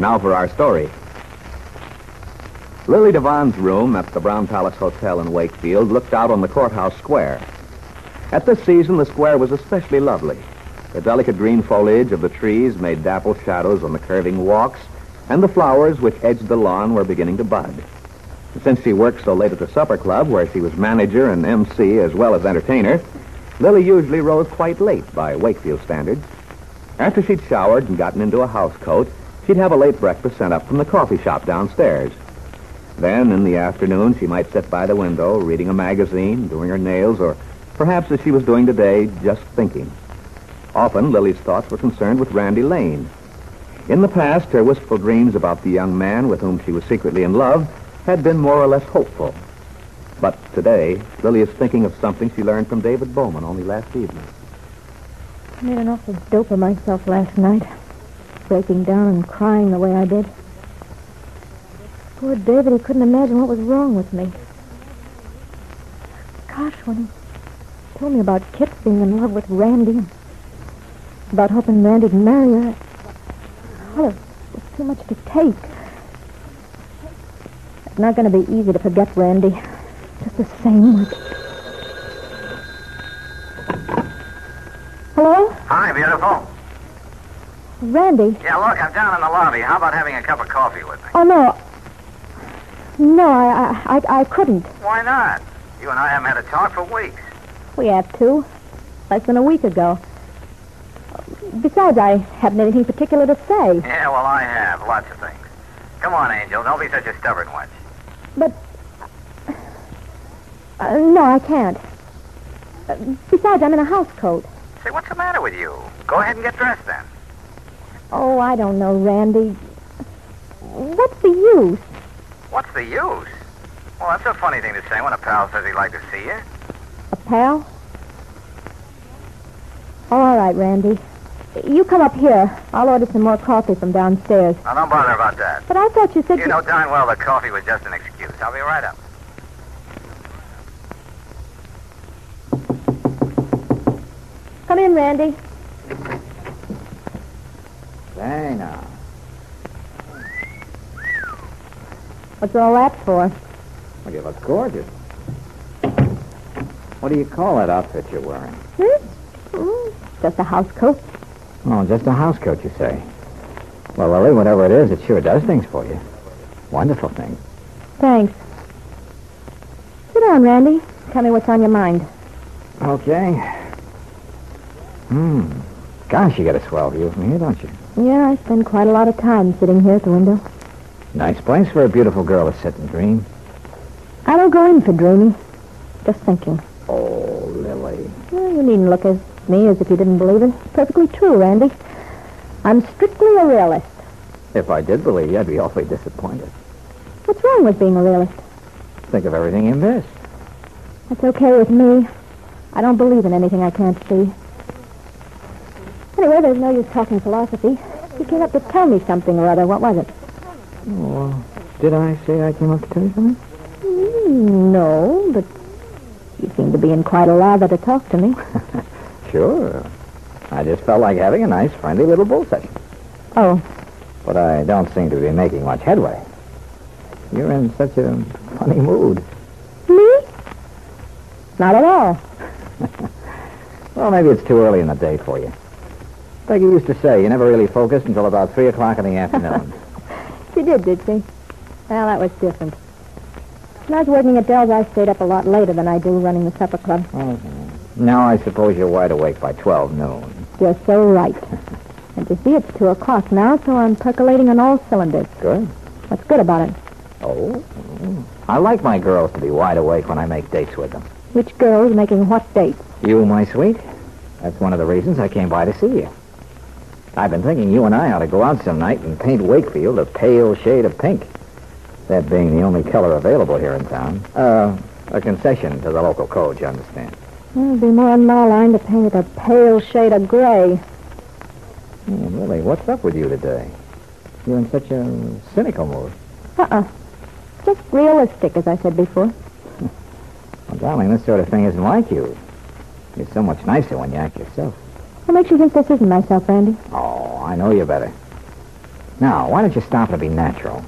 Now for our story. Lily Devon's room at the Brown Palace Hotel in Wakefield looked out on the courthouse square. At this season, the square was especially lovely. The delicate green foliage of the trees made dapple shadows on the curving walks, and the flowers which edged the lawn were beginning to bud. Since she worked so late at the supper club, where she was manager and MC as well as entertainer, Lily usually rose quite late by Wakefield standards. After she'd showered and gotten into a house coat, she'd have a late breakfast sent up from the coffee shop downstairs. Then, in the afternoon, she might sit by the window reading a magazine, doing her nails, or perhaps as she was doing today, just thinking. Often, Lily's thoughts were concerned with Randy Lane. In the past, her wistful dreams about the young man with whom she was secretly in love had been more or less hopeful. But today, Lily is thinking of something she learned from David Bowman only last evening. I made an awful dope of myself last night, breaking down and crying the way I did. Poor David, he couldn't imagine what was wrong with me. Gosh, when he told me about Kit being in love with Randy, and about hoping Randy'd marry her, oh, it was too much to take. It's not going to be easy to forget Randy. Just the same with... Hello? Hi, beautiful. Randy? Yeah, look, I'm down in the lobby. How about having a cup of coffee with me? Oh, no. No, I, I, I, I couldn't. Why not? You and I haven't had a talk for weeks. We have two. Less than a week ago. Besides, I haven't anything particular to say. Yeah, well, I have. Lots of things. Come on, Angel. Don't be such a stubborn wench. But. Uh, no, I can't. Uh, besides, I'm in a house coat. Say, what's the matter with you? Go ahead and get dressed then. Oh, I don't know, Randy. What's the use? What's the use? Well, that's a funny thing to say when a pal says he'd like to see you. A pal? Oh, all right, Randy. You come up here. I'll order some more coffee from downstairs. Now, don't bother about that. But I thought you said You know darn well the coffee was just an excuse. I'll be right up. Come in, Randy. Say now. What's all that for? Well, you look gorgeous. What do you call that outfit you're wearing? Hmm? Mm, just a house coat. Oh, just a house coat, you say. Well, Lily, whatever it is, it sure does things for you. Wonderful things. Thanks. Sit down, Randy. Tell me what's on your mind. Okay. Hmm. Gosh, you get a swell view from here, don't you? Yeah, I spend quite a lot of time sitting here at the window. Nice place for a beautiful girl to sit and dream. I don't go in for dreaming. Just thinking. Oh, Lily. Well, you needn't look at me as if you didn't believe it. It's perfectly true, Randy. I'm strictly a realist. If I did believe you, I'd be awfully disappointed. What's wrong with being a realist? Think of everything you missed. That's okay with me. I don't believe in anything I can't see. Anyway, there's no use talking philosophy. You came up to tell me something or other. What was it? Oh, did I say I came up to tell you something? Mm, no, but you seem to be in quite a lather to talk to me. Sure. I just felt like having a nice, friendly little bull session. Oh, But I don't seem to be making much headway. You're in such a funny mood. me? Not at all. Well, maybe it's too early in the day for you. Like you used to say, you never really focused until about 3 o'clock in the afternoon. She did, did she? Well, that was different. When I was working at Dell's, I stayed up a lot later than I do running the supper club. Mm-hmm. now I suppose you're wide awake by 12 noon. You're so right. And you see, it's two o'clock now, so I'm percolating on all cylinders. Good. What's good about it? Oh. Mm. I like my girls to be wide awake when I make dates with them. Which girl's making what dates? You, my sweet? That's one of the reasons I came by to see you. I've been thinking you and I ought to go out some night and paint Wakefield a pale shade of pink. That being the only color available here in town. Uh, a concession to the local code, you understand. Well, it'd be more on my line to paint it a pale shade of gray. Hmm, Lily, what's up with you today? You're in such a cynical mood. Uh-uh. Just realistic, as I said before. Well, darling, this sort of thing isn't like you. You're so much nicer when you act yourself. What makes you think this isn't myself, Randy? Oh, I know you better. Now, why don't you stop and be natural?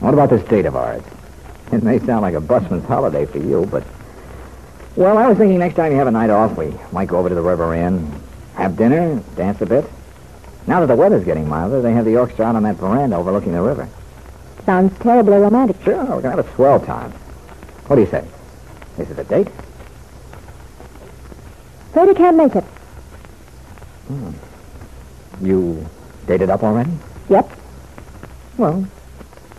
What about this date of ours? It may sound like a busman's holiday for you, but... Well, I was thinking next time you have a night off, we might go over to the River Inn, have dinner, dance a bit. Now that the weather's getting milder, they have the orchestra out on that veranda overlooking the river. Sounds terribly romantic. Sure, we're going to have a swell time. What do you say? Is it a date? I can't make it. Hmm. You dated up already? Yep. Well,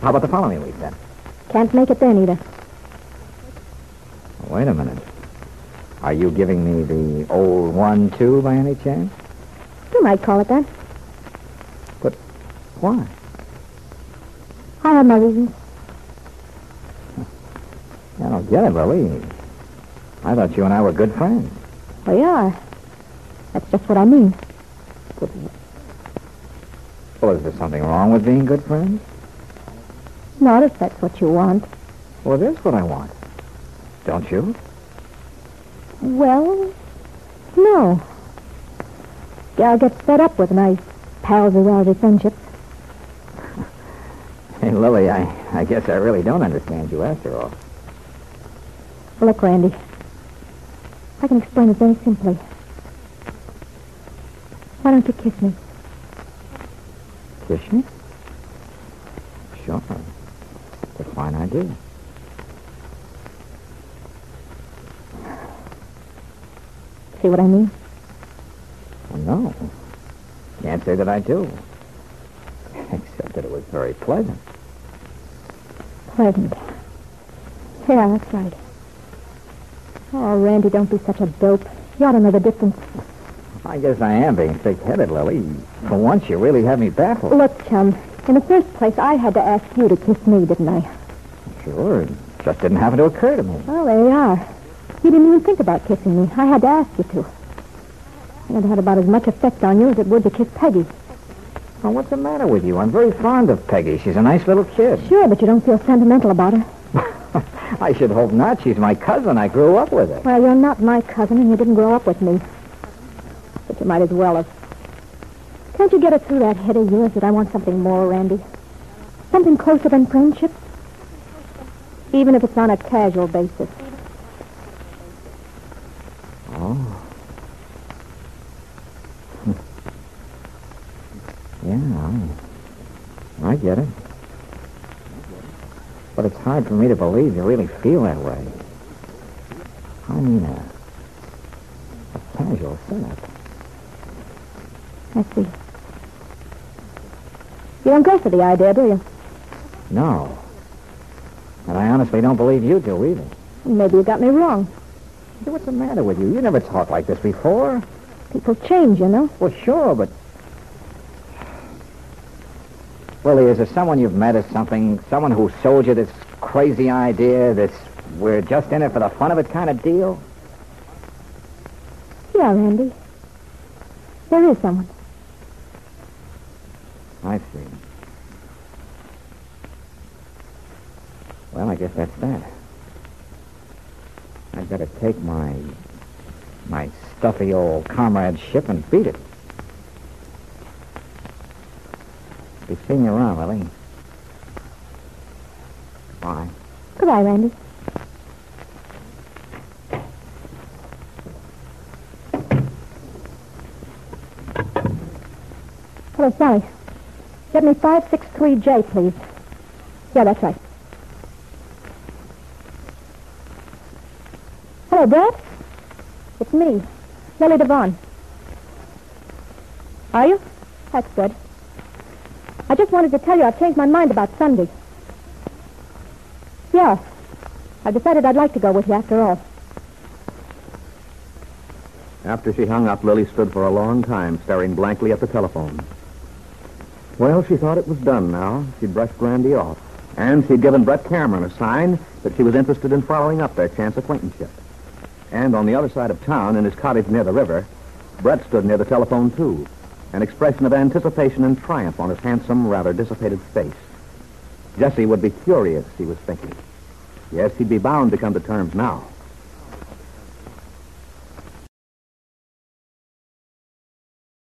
how about the following week, then? Can't make it then either. Wait a minute. Are you giving me the old one, too, by any chance? You might call it that. But why? I have my reasons. I don't get it, Lily. I thought you and I were good friends. We are. That's what I mean. Good. Well, is there something wrong with being good friends? Not if that's what you want. Well, it is what I want. Don't you? Well, no. Gal gets fed up with nice palsy-walsy friendships. Hey, Lily, I, I guess I really don't understand you after all. Look, Randy. I can explain it very simply. Why don't you kiss me? Kiss me? Sure. It's a fine idea. See what I mean? Well, no. Can't say that I do. Except that it was very pleasant. Pleasant. Yeah, that's right. Oh, Randy, don't be such a dope. You ought to know the difference. I guess I am being thick-headed, Lily. For once, you really have me baffled. Look, chum, in the first place, I had to ask you to kiss me, didn't I? Sure, it just didn't happen to occur to me. Well, there you are. You didn't even think about kissing me. I had to ask you to. And it had about as much effect on you as it would to kiss Peggy. Well, what's the matter with you? I'm very fond of Peggy. She's a nice little kid. Sure, but you don't feel sentimental about her. I should hope not. She's my cousin. I grew up with her. Well, you're not my cousin, and you didn't grow up with me. But you might as well have. Can't you get it through that head of yours that I want something more, Randy? Something closer than friendship? Even if it's on a casual basis. Oh. yeah, I, I get it. But it's hard for me to believe you really feel that way. I mean, a, a casual setup. I see. You don't go for the idea, do you? No. And I honestly don't believe you do either. Maybe you got me wrong. Hey, what's the matter with you? You never talked like this before. People change, you know. Well, sure, but... Willie, is there someone you've met or something? Someone who sold you this crazy idea, this we're just in it for the fun of it kind of deal? Yeah, Randy. There is someone. I see. Well, I guess that's that. I'd better take my my stuffy old comradeship and beat it. Be seeing you around, Lily. Bye. Goodbye, Randy. Hello, Sally. Get me 563J, please. Yeah, that's right. Hello, Brett. It's me, Lily Devon. Are you? That's good. I just wanted to tell you I've changed my mind about Sunday. Yeah. I've decided I'd like to go with you after all. After she hung up, Lily stood for a long time, staring blankly at the telephone. Well, she thought it was done now. She'd brushed Randy off. And she'd given Brett Cameron a sign that she was interested in following up their chance acquaintanceship. And on the other side of town, in his cottage near the river, Brett stood near the telephone, too, an expression of anticipation and triumph on his handsome, rather dissipated face. Jessie would be furious, he was thinking. Yes, he'd be bound to come to terms now.